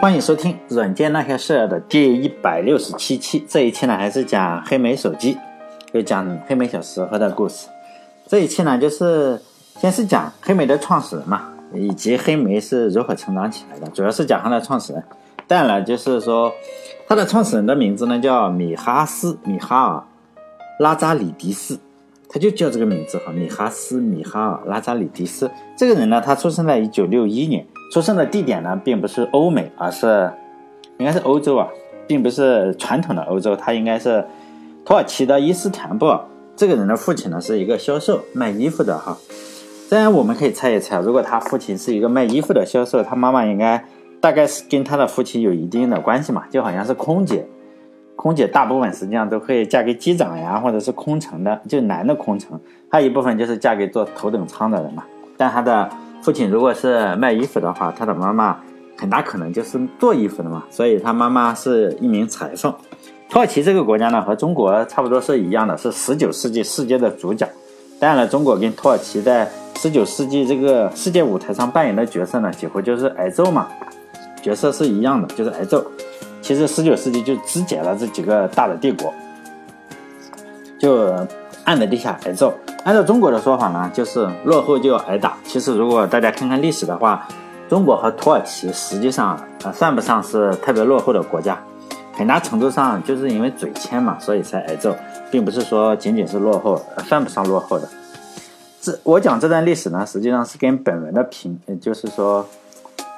欢迎收听《软件那些事儿》的第一百六十七期。这一期呢，还是讲黑莓手机，就讲黑莓小时候的故事。这一期呢，就是先是讲黑莓的创始人嘛，以及黑莓是如何成长起来的，主要是讲它的创始人。当然了，就是说它的创始人的名字呢叫米哈斯·米哈尔·拉扎里迪斯，他就叫这个名字哈，米哈斯·米哈尔·拉扎里迪斯。这个人呢，他出生在一九六一年。出生的地点呢，并不是欧美，而是应该是欧洲啊，并不是传统的欧洲，他应该是土耳其的伊斯坦布尔。这个人的父亲呢是一个销售卖衣服的哈。这样我们可以猜一猜，如果他父亲是一个卖衣服的销售，他妈妈应该大概是跟他的父亲有一定的关系嘛，就好像是空姐，空姐大部分实际上都会嫁给机长呀，或者是空乘的，就男的空乘，还有一部分就是嫁给做头等舱的人嘛。但他的。父亲如果是卖衣服的话，他的妈妈很大可能就是做衣服的嘛，所以他妈妈是一名裁缝。土耳其这个国家呢，和中国差不多是一样的，是十九世纪世界的主角。当然了，中国跟土耳其在十九世纪这个世界舞台上扮演的角色呢，几乎就是挨揍嘛，角色是一样的，就是挨揍。其实十九世纪就肢解了这几个大的帝国，就按在地下挨揍。按照中国的说法呢，就是落后就要挨打。其实，如果大家看看历史的话，中国和土耳其实际上呃算不上是特别落后的国家，很大程度上就是因为嘴欠嘛，所以才挨揍，并不是说仅仅是落后，算不上落后的。这我讲这段历史呢，实际上是跟本文的评，就是说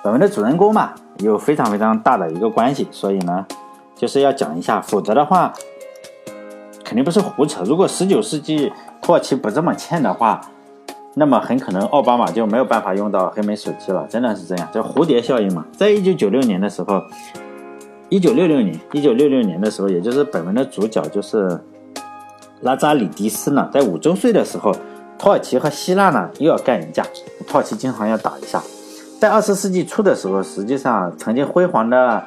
本文的主人公嘛，有非常非常大的一个关系，所以呢，就是要讲一下，否则的话肯定不是胡扯。如果十九世纪。土耳其不这么欠的话，那么很可能奥巴马就没有办法用到黑莓手机了，真的是这样，叫蝴蝶效应嘛。在一九九六年的时候，一九六六年，一九六六年的时候，也就是本文的主角就是拉扎里迪斯呢，在五周岁的时候，土耳其和希腊呢又要干一架，土耳其经常要打一下。在二十世纪初的时候，实际上曾经辉煌的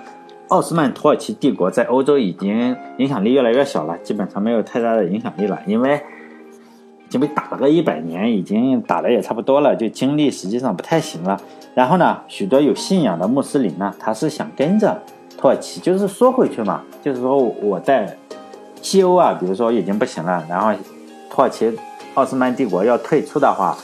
奥斯曼土耳其帝国在欧洲已经影响力越来越小了，基本上没有太大的影响力了，因为。已经被打了个一百年，已经打的也差不多了，就精力实际上不太行了。然后呢，许多有信仰的穆斯林呢，他是想跟着土耳其，就是缩回去嘛，就是说我在西欧啊，比如说已经不行了，然后土耳其奥斯曼帝国要退出的话，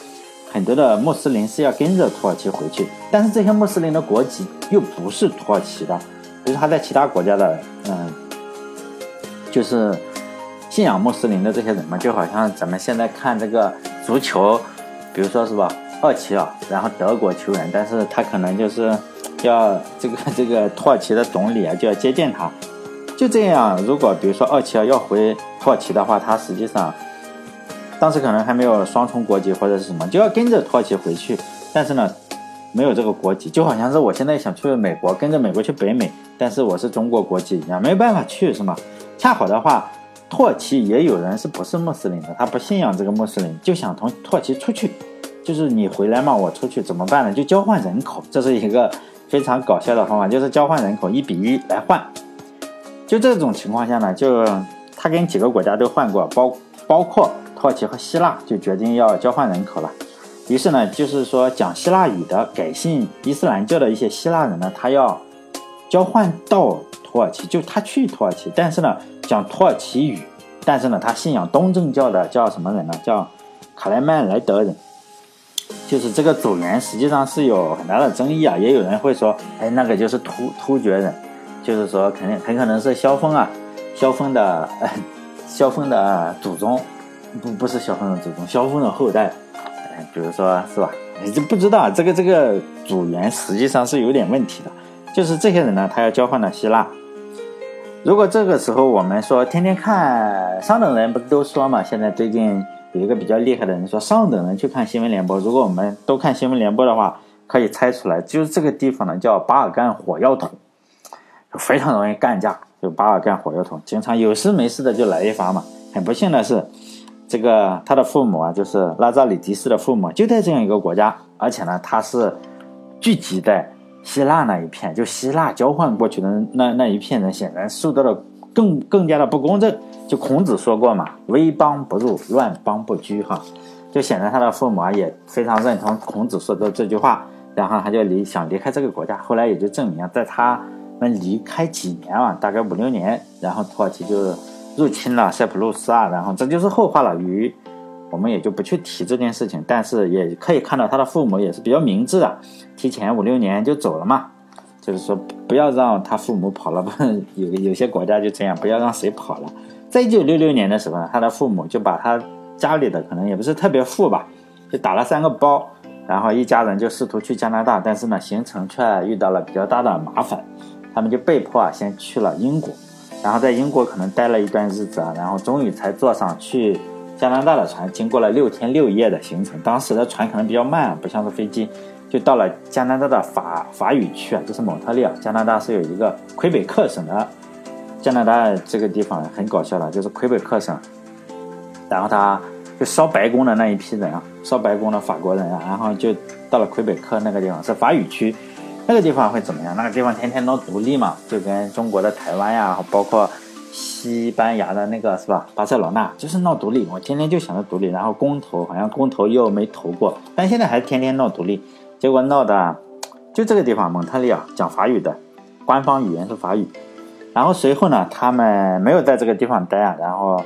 很多的穆斯林是要跟着土耳其回去，但是这些穆斯林的国籍又不是土耳其的，比如他在其他国家的，嗯，就是。信仰穆斯林的这些人嘛，就好像咱们现在看这个足球，比如说是吧，奥齐尔，然后德国球员，但是他可能就是要这个 这个土耳其的总理啊，就要接见他，就这样。如果比如说奥齐尔要回土耳其的话，他实际上当时可能还没有双重国籍或者是什么，就要跟着土耳其回去，但是呢，没有这个国籍，就好像是我现在想去美国，跟着美国去北美，但是我是中国国籍一样，没有办法去，是吗？恰好的话。土耳其也有人是不是穆斯林的，他不信仰这个穆斯林，就想从土耳其出去，就是你回来嘛，我出去怎么办呢？就交换人口，这是一个非常搞笑的方法，就是交换人口一比一来换。就这种情况下呢，就他跟几个国家都换过，包包括土耳其和希腊，就决定要交换人口了。于是呢，就是说讲希腊语的改信伊斯兰教的一些希腊人呢，他要交换到土耳其，就他去土耳其，但是呢。讲土耳其语，但是呢，他信仰东正教的叫什么人呢？叫卡莱曼莱德人，就是这个组员实际上是有很大的争议啊。也有人会说，哎，那个就是突突厥人，就是说肯定很可能是萧峰啊，萧峰的萧峰的祖宗，不不是萧峰的祖宗，萧峰的后代，哎，比如说是吧？你就不知道这个这个组员实际上是有点问题的，就是这些人呢，他要交换到希腊。如果这个时候我们说天天看上等人，不是都说嘛？现在最近有一个比较厉害的人说，上等人去看新闻联播。如果我们都看新闻联播的话，可以猜出来，就是这个地方呢叫巴尔干火药桶，非常容易干架。就巴尔干火药桶，经常有事没事的就来一发嘛。很不幸的是，这个他的父母啊，就是拉扎里迪斯的父母，就在这样一个国家，而且呢，他是聚集在。希腊那一片，就希腊交换过去的那那一片人，显然受到了更更加的不公正。就孔子说过嘛，“威邦不入，乱邦不居”哈。就显得他的父母啊也非常认同孔子说的这句话，然后他就离想离开这个国家。后来也就证明啊，在他们离开几年啊，大概五六年，然后土耳其就入侵了塞浦路斯啊，然后这就是后话了。鱼我们也就不去提这件事情，但是也可以看到他的父母也是比较明智的，提前五六年就走了嘛。就是说，不要让他父母跑了，不有有些国家就这样，不要让谁跑了。在一九六六年的时候呢，他的父母就把他家里的可能也不是特别富吧，就打了三个包，然后一家人就试图去加拿大，但是呢，行程却遇到了比较大的麻烦，他们就被迫啊先去了英国，然后在英国可能待了一段日子啊，然后终于才坐上去加拿大的船，经过了六天六夜的行程。当时的船可能比较慢，不像是飞机。就到了加拿大的法法语区啊，就是蒙特利尔。加拿大是有一个魁北克省的，加拿大这个地方很搞笑的，就是魁北克省。然后他就烧白宫的那一批人啊，烧白宫的法国人啊，然后就到了魁北克那个地方，是法语区。那个地方会怎么样？那个地方天天闹独立嘛，就跟中国的台湾呀，包括西班牙的那个是吧？巴塞罗那就是闹独立。我天天就想着独立，然后公投好像公投又没投过，但现在还天天闹独立。结果闹的，就这个地方蒙特利尔讲法语的，官方语言是法语。然后随后呢，他们没有在这个地方待啊，然后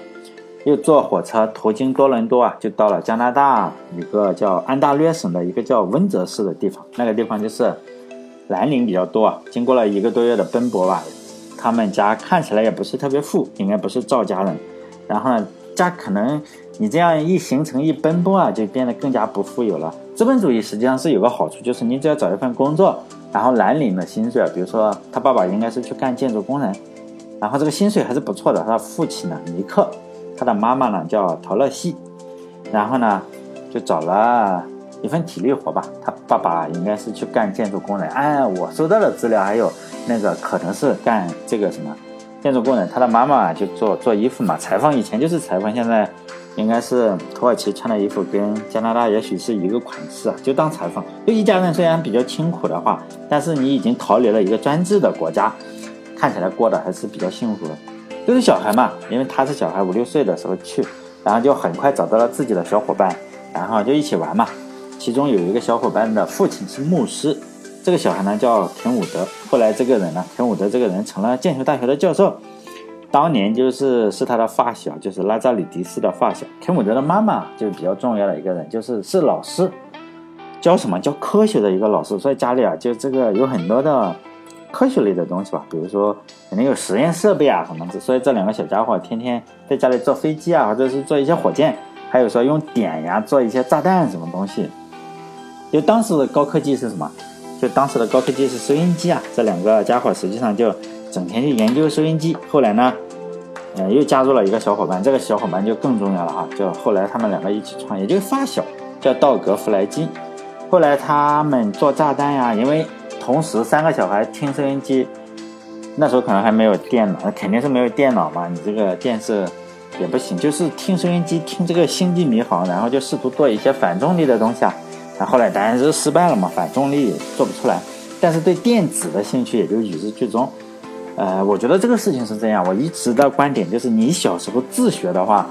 又坐火车途经多伦多啊，就到了加拿大一个叫安大略省的一个叫温泽市的地方。那个地方就是蓝领比较多啊。经过了一个多月的奔波吧，他们家看起来也不是特别富，应该不是赵家人。然后呢，家可能你这样一行程一奔波啊，就变得更加不富有了。资本主义实际上是有个好处，就是你只要找一份工作，然后蓝领的薪水，比如说他爸爸应该是去干建筑工人，然后这个薪水还是不错的。他的父亲呢，尼克，他的妈妈呢叫陶乐西，然后呢就找了一份体力活吧。他爸爸应该是去干建筑工人，哎我收到的资料，还有那个可能是干这个什么建筑工人。他的妈妈就做做衣服嘛，裁缝以前就是裁缝，现在。应该是土耳其穿的衣服跟加拿大也许是一个款式啊，就当裁缝。就一家人虽然比较清苦的话，但是你已经逃离了一个专制的国家，看起来过得还是比较幸福的。都是小孩嘛，因为他是小孩，五六岁的时候去，然后就很快找到了自己的小伙伴，然后就一起玩嘛。其中有一个小伙伴的父亲是牧师，这个小孩呢叫田伍德。后来这个人呢，田伍德这个人成了剑桥大学的教授。当年就是是他的发小，就是拉扎里迪斯的发小。肯伍德的妈妈就是比较重要的一个人，就是是老师，教什么教科学的一个老师。所以家里啊，就这个有很多的科学类的东西吧，比如说肯定有实验设备啊什么的。所以这两个小家伙天天在家里做飞机啊，或者是做一些火箭，还有说用碘呀做一些炸弹什么东西。就当时的高科技是什么？就当时的高科技是收音机啊。这两个家伙实际上就整天去研究收音机。后来呢？呃，又加入了一个小伙伴，这个小伙伴就更重要了哈。就后来他们两个一起创业，就是发小，叫道格弗莱基。后来他们做炸弹呀，因为同时三个小孩听收音机，那时候可能还没有电脑，肯定是没有电脑嘛，你这个电视也不行，就是听收音机，听这个星际迷航，然后就试图做一些反重力的东西啊。那后来当然是失败了嘛，反重力做不出来，但是对电子的兴趣也就与日俱增。呃，我觉得这个事情是这样。我一直的观点就是，你小时候自学的话，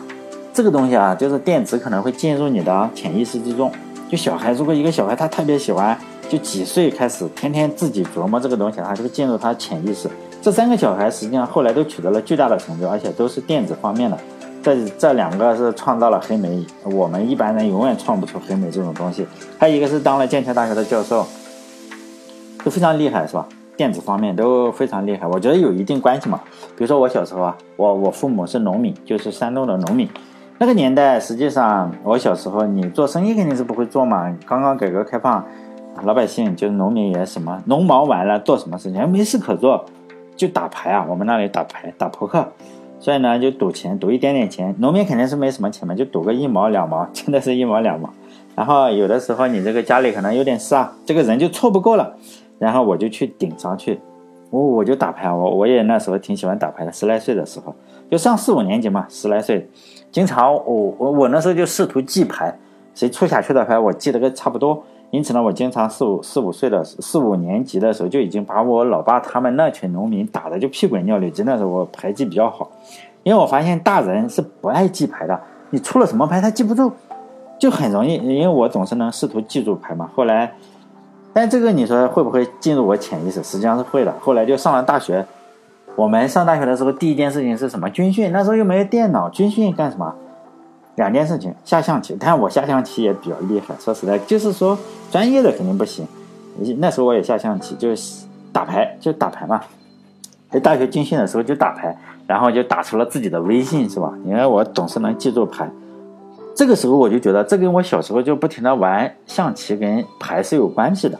这个东西啊，就是电子可能会进入你的潜意识之中。就小孩，如果一个小孩他特别喜欢，就几岁开始天天自己琢磨这个东西，他就会进入他潜意识。这三个小孩实际上后来都取得了巨大的成就，而且都是电子方面的。这这两个是创造了黑莓，我们一般人永远创不出黑莓这种东西。还有一个是当了剑桥大学的教授，都非常厉害，是吧？电子方面都非常厉害，我觉得有一定关系嘛。比如说我小时候啊，我我父母是农民，就是山东的农民。那个年代，实际上我小时候，你做生意肯定是不会做嘛。刚刚改革开放，老百姓就是农民也什么，农忙完了做什么事情？没事可做，就打牌啊。我们那里打牌、打扑克，所以呢就赌钱，赌一点点钱。农民肯定是没什么钱嘛，就赌个一毛两毛，真的是一毛两毛。然后有的时候你这个家里可能有点事啊，这个人就凑不够了。然后我就去顶上去，我我就打牌，我我也那时候挺喜欢打牌的，十来岁的时候，就上四五年级嘛，十来岁，经常我我我那时候就试图记牌，谁出下去的牌我记得个差不多，因此呢，我经常四五四五岁的四五年级的时候就已经把我老爸他们那群农民打的就屁滚尿流，就那时候我牌技比较好，因为我发现大人是不爱记牌的，你出了什么牌他记不住。就很容易，因为我总是能试图记住牌嘛。后来，但这个你说会不会进入我潜意识？实际上是会的。后来就上了大学，我们上大学的时候第一件事情是什么？军训。那时候又没有电脑，军训干什么？两件事情，下象棋。但我下象棋也比较厉害，说实在，就是说专业的肯定不行。那时候我也下象棋，就是打牌，就打牌嘛。在大学军训的时候就打牌，然后就打出了自己的威信，是吧？因为我总是能记住牌。这个时候我就觉得，这跟我小时候就不停的玩象棋跟牌是有关系的。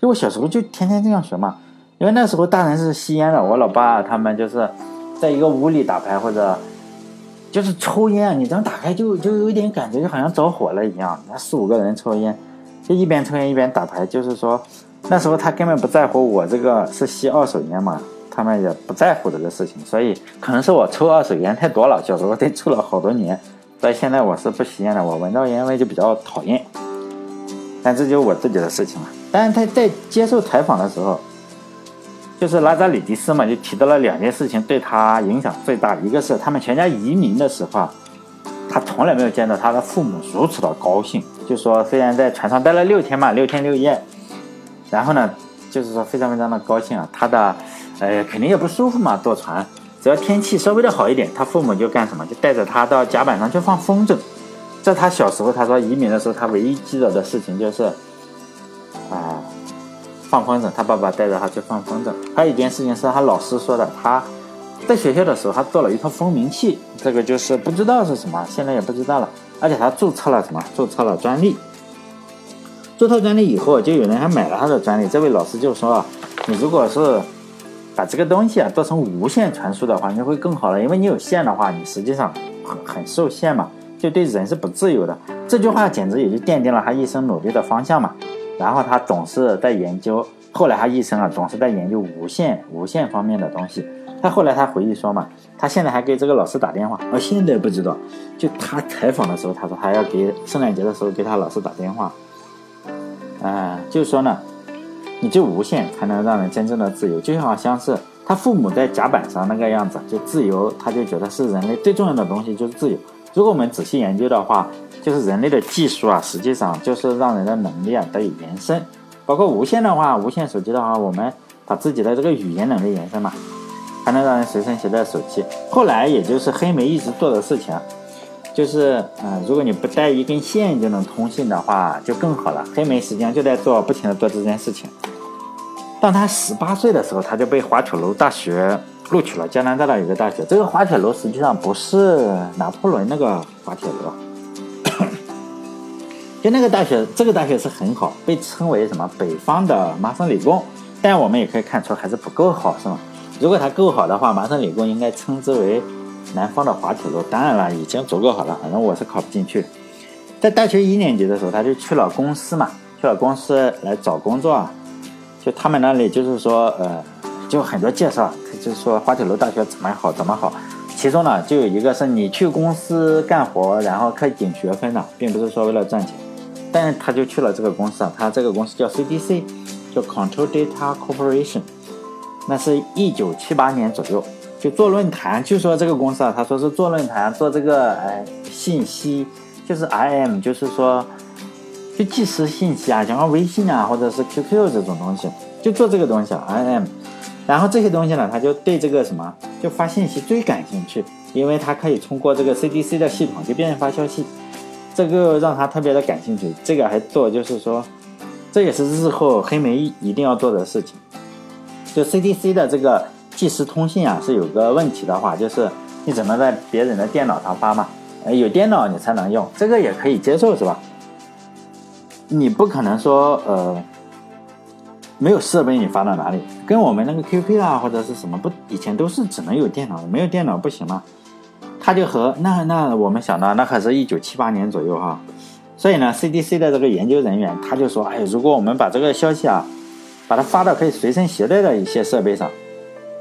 就我小时候就天天这样学嘛。因为那时候大人是吸烟的，我老爸他们就是在一个屋里打牌或者。就是抽烟，你这样打开就就有点感觉，就好像着火了一样。那四五个人抽烟，就一边抽烟一边打牌。就是说，那时候他根本不在乎我这个是吸二手烟嘛，他们也不在乎这个事情。所以可能是我抽二手烟太多了，小时候得抽了好多年。所以现在我是不吸烟的，我闻到烟味就比较讨厌。但这就是我自己的事情了。但是他在接受采访的时候。就是拉扎里迪斯嘛，就提到了两件事情对他影响最大，一个是他们全家移民的时候，他从来没有见到他的父母如此的高兴。就说虽然在船上待了六天嘛，六天六夜，然后呢，就是说非常非常的高兴啊。他的，呃，肯定也不舒服嘛，坐船，只要天气稍微的好一点，他父母就干什么，就带着他到甲板上去放风筝。在他小时候，他说移民的时候，他唯一记得的事情就是，啊。放风筝，他爸爸带着他去放风筝。还有一件事情是他老师说的，他在学校的时候，他做了一套蜂鸣器，这个就是不知道是什么，现在也不知道了。而且他注册了什么？注册了专利。注册专利以后，就有人还买了他的专利。这位老师就说：“你如果是把这个东西啊做成无线传输的话，你会更好了，因为你有线的话，你实际上很很受限嘛，就对人是不自由的。”这句话简直也就奠定了他一生努力的方向嘛。然后他总是在研究，后来他一生啊总是在研究无线无线方面的东西。他后来他回忆说嘛，他现在还给这个老师打电话，我现在不知道。就他采访的时候，他说还要给圣诞节的时候给他老师打电话。啊，就是说呢，你就无线才能让人真正的自由，就好像是他父母在甲板上那个样子，就自由，他就觉得是人类最重要的东西就是自由。如果我们仔细研究的话，就是人类的技术啊，实际上就是让人的能力啊得以延伸。包括无线的话，无线手机的话，我们把自己的这个语言能力延伸嘛，还能让人随身携带手机。后来也就是黑莓一直做的事情，就是嗯，如果你不带一根线就能通信的话，就更好了。黑莓实际上就在做，不停的做这件事情。当他十八岁的时候，他就被滑铁卢大学。录取了加拿大的一个大学，这个滑铁卢实际上不是拿破仑那个滑铁卢，就那个大学，这个大学是很好，被称为什么北方的麻省理工，但我们也可以看出还是不够好，是吗？如果它够好的话，麻省理工应该称之为南方的滑铁卢。当然了，已经足够好了，反正我是考不进去。在大学一年级的时候，他就去了公司嘛，去了公司来找工作，就他们那里就是说，呃，就很多介绍。就是说滑铁卢大学怎么好怎么好，其中呢就有一个是你去公司干活，然后可以减学分的，并不是说为了赚钱。但是他就去了这个公司啊，他这个公司叫 CDC，叫 Control Data Corporation。那是一九七八年左右，就做论坛，就说这个公司啊，他说是做论坛，做这个哎信息，就是 IM，就是说就即时信息啊，像微信啊或者是 QQ 这种东西，就做这个东西啊，IM。然后这些东西呢，他就对这个什么就发信息最感兴趣，因为他可以通过这个 CDC 的系统给别人发消息，这个让他特别的感兴趣。这个还做就是说，这也是日后黑莓一定要做的事情。就 CDC 的这个即时通信啊，是有个问题的话，就是你只能在别人的电脑上发嘛，呃，有电脑你才能用，这个也可以接受是吧？你不可能说呃。没有设备，你发到哪里？跟我们那个 QQ 啊，或者是什么不？以前都是只能有电脑，没有电脑不行吗？他就和那那我们想到，那可是一九七八年左右哈。所以呢，CDC 的这个研究人员他就说：“哎，如果我们把这个消息啊，把它发到可以随身携带的一些设备上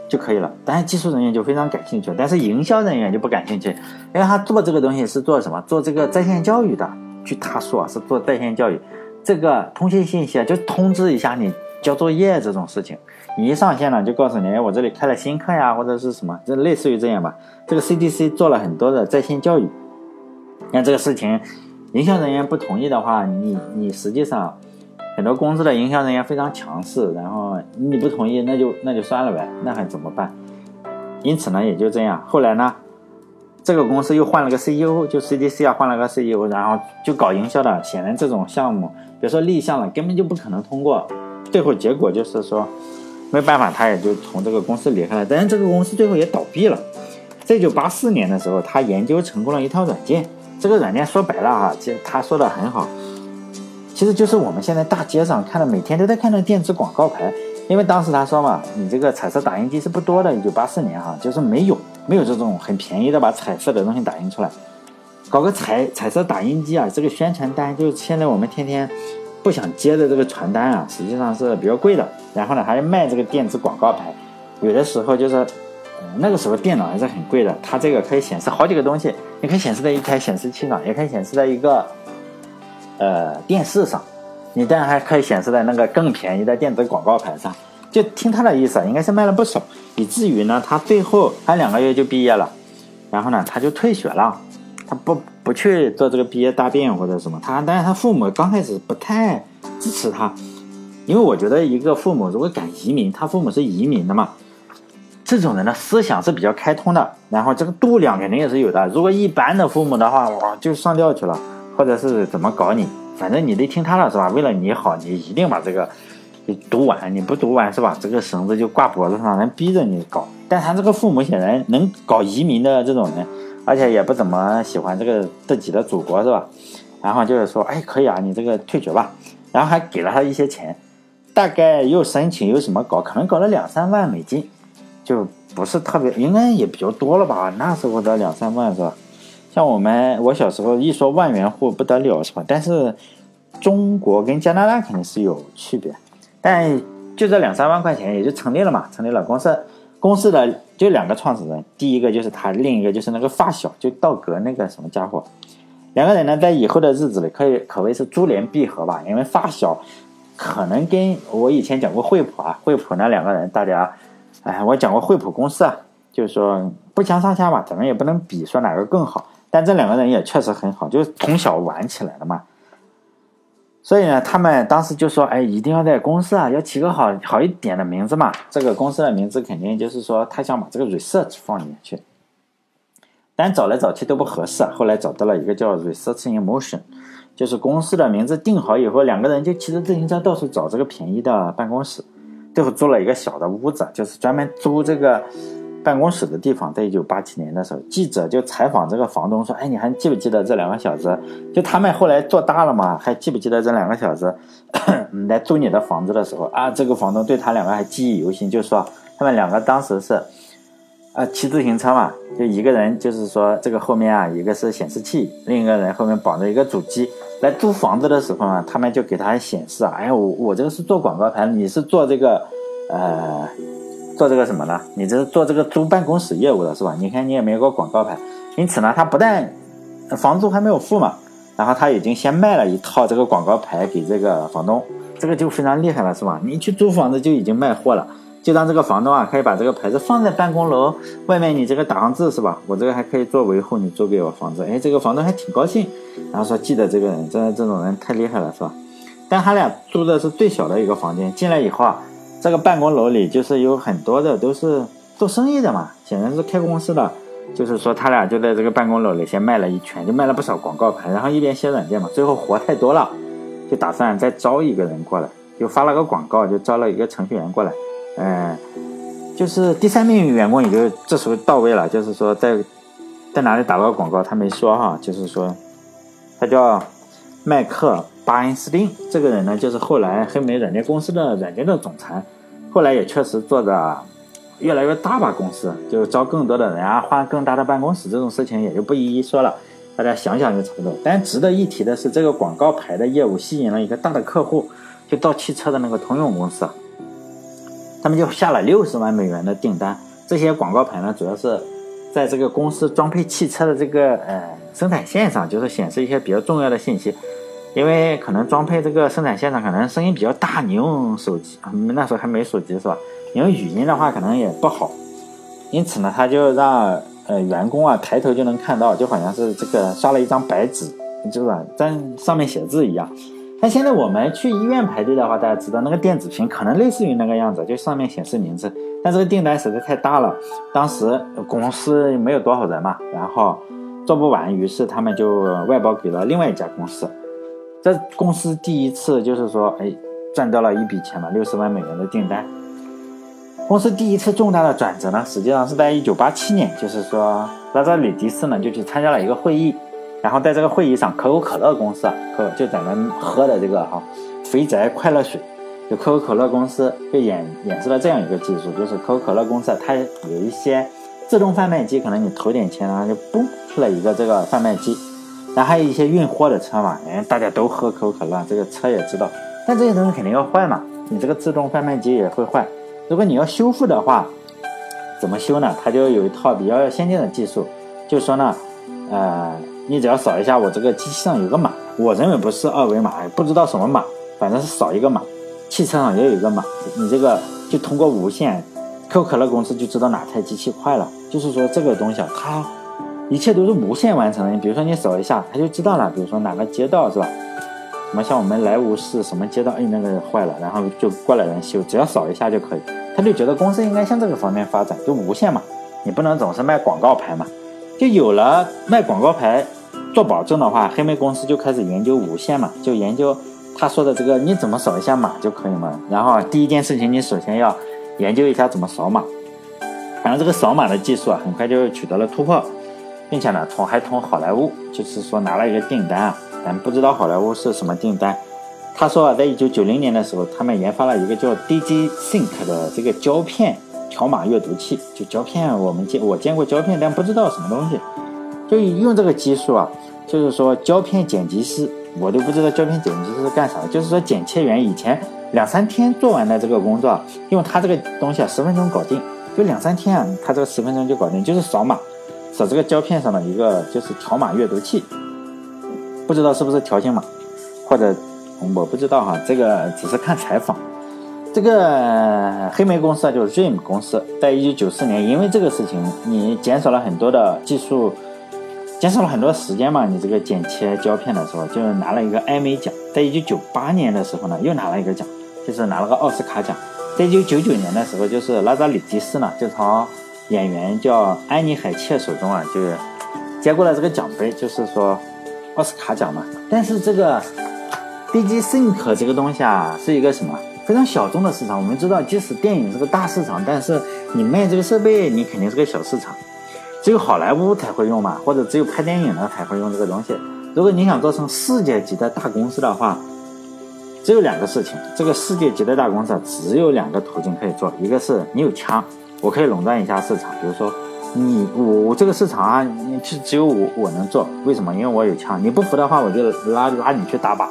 就可以了。”当然，技术人员就非常感兴趣，但是营销人员就不感兴趣，因为他做这个东西是做什么？做这个在线教育的。据他说啊，是做在线教育，这个通信信息啊，就通知一下你。交作业这种事情，你一上线了就告诉你，哎，我这里开了新课呀，或者是什么，这类似于这样吧。这个 CDC 做了很多的在线教育，像这个事情，营销人员不同意的话，你你实际上很多公司的营销人员非常强势，然后你不同意，那就那就算了呗，那还怎么办？因此呢，也就这样。后来呢，这个公司又换了个 CEO，就 CDC 啊换了个 CEO，然后就搞营销的。显然这种项目，比如说立项了，根本就不可能通过。最后结果就是说，没办法，他也就从这个公司离开了。但是这个公司最后也倒闭了。一九八四年的时候，他研究成功了一套软件。这个软件说白了哈，其实他说的很好，其实就是我们现在大街上看的，每天都在看的电子广告牌。因为当时他说嘛，你这个彩色打印机是不多的，一九八四年哈，就是没有没有这种很便宜的把彩色的东西打印出来。搞个彩彩色打印机啊，这个宣传单就现在我们天天不想接的这个传单啊，实际上是比较贵的。然后呢，还要卖这个电子广告牌，有的时候就是。那个时候电脑还是很贵的，它这个可以显示好几个东西，你可以显示在一台显示器上，也可以显示在一个呃电视上，你当然还可以显示在那个更便宜的电子广告牌上。就听他的意思，应该是卖了不少，以至于呢，他最后还两个月就毕业了，然后呢，他就退学了，他不不去做这个毕业答辩或者什么，他但是他父母刚开始不太支持他，因为我觉得一个父母如果敢移民，他父母是移民的嘛。这种人的思想是比较开通的，然后这个度量肯定也是有的。如果一般的父母的话，哇，就上吊去了，或者是怎么搞你，反正你得听他的，是吧？为了你好，你一定把这个读完，你不读完是吧？这个绳子就挂脖子上，人逼着你搞。但他这个父母显然能搞移民的这种人，而且也不怎么喜欢这个自己的祖国，是吧？然后就是说，哎，可以啊，你这个退学吧，然后还给了他一些钱，大概又申请又什么搞，可能搞了两三万美金。就不是特别，应该也比较多了吧？那时候的两三万是吧？像我们我小时候一说万元户不得了是吧？但是中国跟加拿大肯定是有区别，但就这两三万块钱也就成立了嘛，成立了公司。公司的就两个创始人，第一个就是他，另一个就是那个发小，就道格那个什么家伙。两个人呢，在以后的日子里可以可谓是珠联璧合吧，因为发小可能跟我以前讲过惠普啊，惠普那两个人大家。哎，我讲过惠普公司啊，就是说不相上下吧，咱们也不能比说哪个更好。但这两个人也确实很好，就是从小玩起来的嘛。所以呢，他们当时就说：“哎，一定要在公司啊，要起个好好一点的名字嘛。这个公司的名字肯定就是说，他想把这个 research 放进去。但找来找去都不合适，后来找到了一个叫 research in motion，就是公司的名字定好以后，两个人就骑着自行车到处找这个便宜的办公室。”最后租了一个小的屋子，就是专门租这个办公室的地方。在一九八七年的时候，记者就采访这个房东说：“哎，你还记不记得这两个小子？就他们后来做大了嘛，还记不记得这两个小子 来租你的房子的时候啊？”这个房东对他两个还记忆犹新，就说他们两个当时是啊骑自行车嘛，就一个人就是说这个后面啊一个是显示器，另一个人后面绑着一个主机。来租房子的时候啊，他们就给他显示啊，哎我我这个是做广告牌，你是做这个，呃，做这个什么呢？你这是做这个租办公室业务的是吧？你看你也没有个广告牌，因此呢，他不但房租还没有付嘛，然后他已经先卖了一套这个广告牌给这个房东，这个就非常厉害了是吧？你去租房子就已经卖货了。就让这个房东啊，可以把这个牌子放在办公楼外面，你这个打上字是吧？我这个还可以做维护，你租给我房子，哎，这个房东还挺高兴，然后说记得这个人，真的这种人太厉害了是吧？但他俩租的是最小的一个房间，进来以后啊，这个办公楼里就是有很多的都是做生意的嘛，显然是开公司的，就是说他俩就在这个办公楼里先卖了一圈，就卖了不少广告牌，然后一边写软件嘛，最后活太多了，就打算再招一个人过来，就发了个广告，就招了一个程序员过来。嗯，就是第三名员工也就这时候到位了，就是说在在哪里打了个广告，他没说哈，就是说他叫麦克巴恩斯汀，这个人呢就是后来黑莓软件公司的软件的总裁，后来也确实做的越来越大吧，公司就招更多的人啊，换更大的办公室这种事情也就不一一说了，大家想想就差不多。但值得一提的是，这个广告牌的业务吸引了一个大的客户，就到汽车的那个通用公司。他们就下了六十万美元的订单。这些广告牌呢，主要是在这个公司装配汽车的这个呃生产线上，就是显示一些比较重要的信息。因为可能装配这个生产线上可能声音比较大，你用手机，那时候还没手机是吧？你用语音的话可能也不好。因此呢，他就让呃员工啊抬头就能看到，就好像是这个刷了一张白纸，就是吧，在上面写字一样。那现在我们去医院排队的话，大家知道那个电子屏可能类似于那个样子，就上面显示名字。但这个订单实在太大了，当时公司没有多少人嘛，然后做不完，于是他们就外包给了另外一家公司。这公司第一次就是说，哎，赚到了一笔钱嘛，六十万美元的订单。公司第一次重大的转折呢，实际上是在一九八七年，就是说拉扎里迪斯呢就去参加了一个会议。然后在这个会议上，可口可乐公司啊，可就咱们喝的这个哈肥宅快乐水，就可口可乐公司就演演示了这样一个技术，就是可口可乐公司它有一些自动贩卖机，可能你投点钱，然后就嘣出来一个这个贩卖机。然后还有一些运货的车嘛，哎，大家都喝可口可乐，这个车也知道，但这些东西肯定要坏嘛，你这个自动贩卖机也会坏。如果你要修复的话，怎么修呢？它就有一套比较先进的技术，就说呢，呃。你只要扫一下我这个机器上有个码，我认为不是二维码，不知道什么码，反正是扫一个码。汽车上也有一个码，你这个就通过无线，可口可乐公司就知道哪台机器坏了。就是说这个东西啊，它一切都是无线完成的。你比如说你扫一下，它就知道了。比如说哪个街道是吧？什么像我们莱芜市什么街道，哎那个坏了，然后就过来人修，只要扫一下就可以。他就觉得公司应该向这个方面发展，就无线嘛，你不能总是卖广告牌嘛，就有了卖广告牌。做保证的话，黑莓公司就开始研究无线嘛，就研究他说的这个，你怎么扫一下码就可以嘛。然后第一件事情，你首先要研究一下怎么扫码。然后这个扫码的技术啊，很快就取得了突破，并且呢，从还从好莱坞就是说拿了一个订单啊，咱不知道好莱坞是什么订单。他说啊，在一九九零年的时候，他们研发了一个叫 DigiSync 的这个胶片条码阅读器，就胶片我们见我见过胶片，但不知道什么东西。就用这个技术啊，就是说胶片剪辑师，我都不知道胶片剪辑师是干啥的。就是说剪切员以前两三天做完的这个工作，用他这个东西啊，十分钟搞定，就两三天啊，他这个十分钟就搞定，就是扫码，扫这个胶片上的一个就是条码阅读器，不知道是不是条形码，或者我不知道哈，这个只是看采访。这个黑莓公司啊，就是 RIM 公司，在一九九四年，因为这个事情，你减少了很多的技术。减少了很多时间嘛，你这个剪切胶片的时候就拿了一个艾美奖。在一九九八年的时候呢，又拿了一个奖，就是拿了个奥斯卡奖。在一九九九年的时候，就是拉扎里迪斯呢，就从演员叫安妮海切手中啊，就是接过了这个奖杯，就是说奥斯卡奖嘛。但是这个 DigiSync 这个东西啊，是一个什么非常小众的市场。我们知道，即使电影是个大市场，但是你卖这个设备，你肯定是个小市场。只有好莱坞才会用嘛，或者只有拍电影的才会用这个东西。如果你想做成世界级的大公司的话，只有两个事情。这个世界级的大公司只有两个途径可以做：一个是你有枪，我可以垄断一下市场。比如说，你我我这个市场啊，你只只有我我能做。为什么？因为我有枪。你不服的话，我就拉拉你去打靶，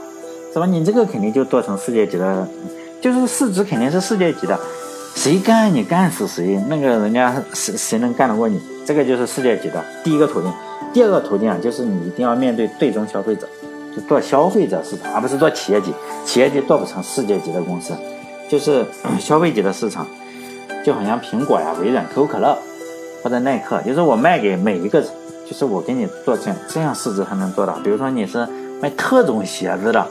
是吧？你这个肯定就做成世界级的，就是市值肯定是世界级的。谁干你干死谁，那个人家谁谁能干得过你？这个就是世界级的第一个途径。第二个途径啊，就是你一定要面对最终消费者，就做消费者市场，而不是做企业级。企业级做不成世界级的公司，就是消费级的市场。就好像苹果呀、微软、可口可乐或者耐克，就是我卖给每一个人，就是我给你做这样这样市值才能做到。比如说你是卖特种鞋子的。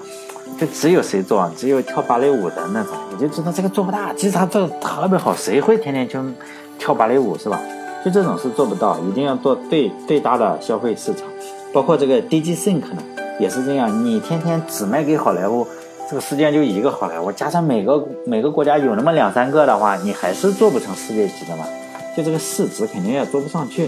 就只有谁做，只有跳芭蕾舞的那种，你就知道这个做不大。其实他做的特别好，谁会天天去跳芭蕾舞是吧？就这种是做不到，一定要做最最大的消费市场。包括这个 DigiSync 呢，也是这样。你天天只卖给好莱坞，这个世界就一个好莱坞，加上每个每个国家有那么两三个的话，你还是做不成世界级的嘛。就这个市值肯定也做不上去。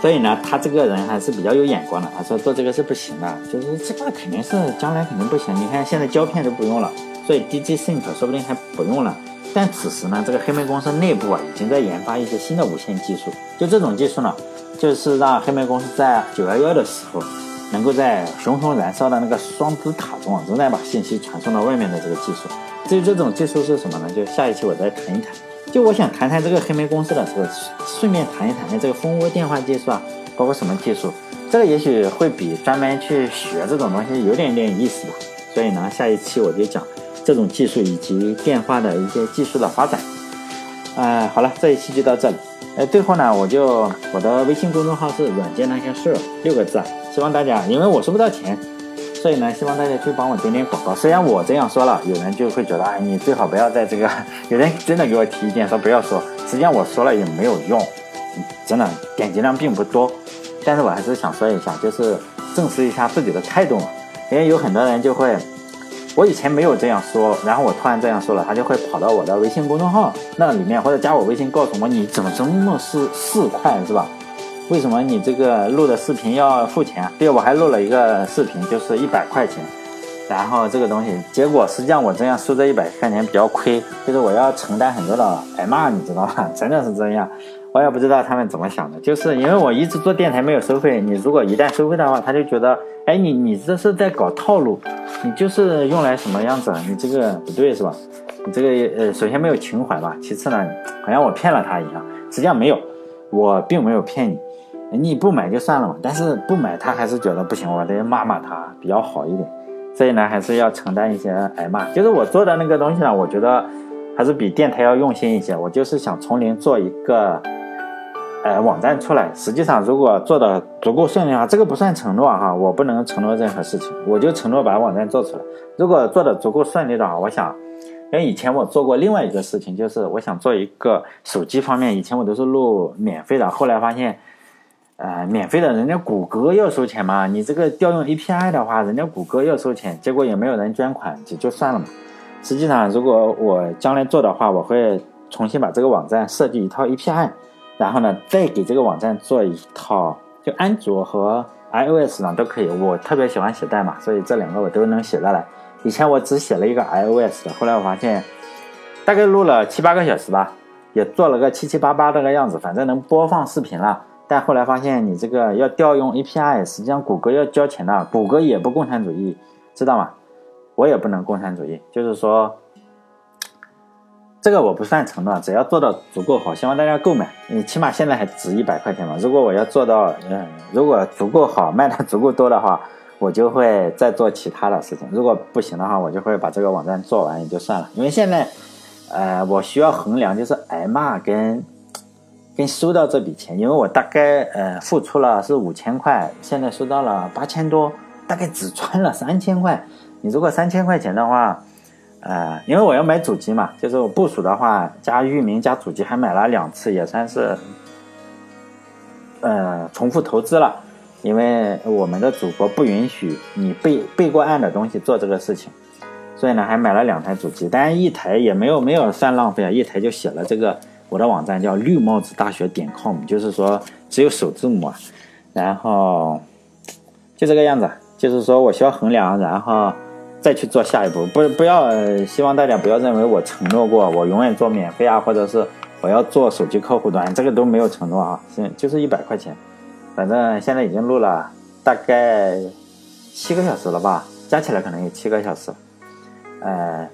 所以呢，他这个人还是比较有眼光的。他说做这个是不行的，就是这个肯定是将来肯定不行。你看现在胶片都不用了，所以 DigiSync 说不定还不用了。但此时呢，这个黑莓公司内部啊已经在研发一些新的无线技术。就这种技术呢，就是让黑莓公司在九幺幺的时候，能够在熊熊燃烧的那个双子塔中啊，仍然把信息传送到外面的这个技术。至于这种技术是什么呢？就下一期我再谈一谈。就我想谈谈这个黑莓公司的时候，顺便谈一谈这个蜂窝电话技术啊，包括什么技术，这个也许会比专门去学这种东西有点点意思吧。所以呢，下一期我就讲这种技术以及电话的一些技术的发展。哎，好了，这一期就到这里。呃，最后呢，我就我的微信公众号是软件那些事六个字，希望大家，因为我收不到钱，所以呢，希望大家去帮我点点广告。虽然我这样说了，有人就会觉得，哎，你最好不要在这个，有人真的给我提意见说不要说，实际上我说了也没有用，真的点击量并不多，但是我还是想说一下，就是正视一下自己的态度嘛，因为有很多人就会。我以前没有这样说，然后我突然这样说了，他就会跑到我的微信公众号那里面，或者加我微信，告诉我你怎么这么是四块是吧？为什么你这个录的视频要付钱？对，我还录了一个视频，就是一百块钱。然后这个东西，结果实际上我这样收这一百块钱比较亏，就是我要承担很多的挨骂，你知道吧？真的是这样，我也不知道他们怎么想的，就是因为我一直做电台没有收费，你如果一旦收费的话，他就觉得，哎，你你这是在搞套路。你就是用来什么样子？你这个不对是吧？你这个呃，首先没有情怀吧，其次呢，好像我骗了他一样，实际上没有，我并没有骗你，你不买就算了嘛。但是不买他还是觉得不行，我得骂骂他比较好一点，所以呢，还是要承担一些挨骂。就是我做的那个东西呢，我觉得还是比电台要用心一些。我就是想从零做一个。呃，网站出来，实际上如果做的足够顺利的话，这个不算承诺哈，我不能承诺任何事情，我就承诺把网站做出来。如果做的足够顺利的话，我想，因为以前我做过另外一个事情，就是我想做一个手机方面，以前我都是录免费的，后来发现，呃，免费的人家谷歌要收钱嘛，你这个调用 API 的话，人家谷歌要收钱，结果也没有人捐款，也就算了嘛。实际上，如果我将来做的话，我会重新把这个网站设计一套 API。然后呢，再给这个网站做一套，就安卓和 iOS 呢都可以。我特别喜欢写代码，所以这两个我都能写下来。以前我只写了一个 iOS 的，后来我发现，大概录了七八个小时吧，也做了个七七八八这个样子，反正能播放视频了。但后来发现，你这个要调用 API，实际上谷歌要交钱的，谷歌也不共产主义，知道吗？我也不能共产主义，就是说。这个我不算承诺，只要做到足够好，希望大家购买。你起码现在还值一百块钱嘛。如果我要做到，嗯，如果足够好，卖的足够多的话，我就会再做其他的事情。如果不行的话，我就会把这个网站做完也就算了。因为现在，呃，我需要衡量就是挨骂跟跟收到这笔钱，因为我大概呃付出了是五千块，现在收到了八千多，大概只赚了三千块。你如果三千块钱的话。呃，因为我要买主机嘛，就是我部署的话，加域名加主机还买了两次，也算是呃重复投资了。因为我们的主播不允许你备备过案的东西做这个事情，所以呢还买了两台主机，当然一台也没有没有算浪费啊，一台就写了这个我的网站叫绿帽子大学点 com，就是说只有首字母，然后就这个样子，就是说我需要衡量，然后。再去做下一步，不不要，希望大家不要认为我承诺过我永远做免费啊，或者是我要做手机客户端，这个都没有承诺啊，现，就是一百块钱，反正现在已经录了大概七个小时了吧，加起来可能有七个小时，呃，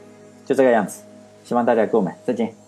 就这个样子，希望大家购买，再见。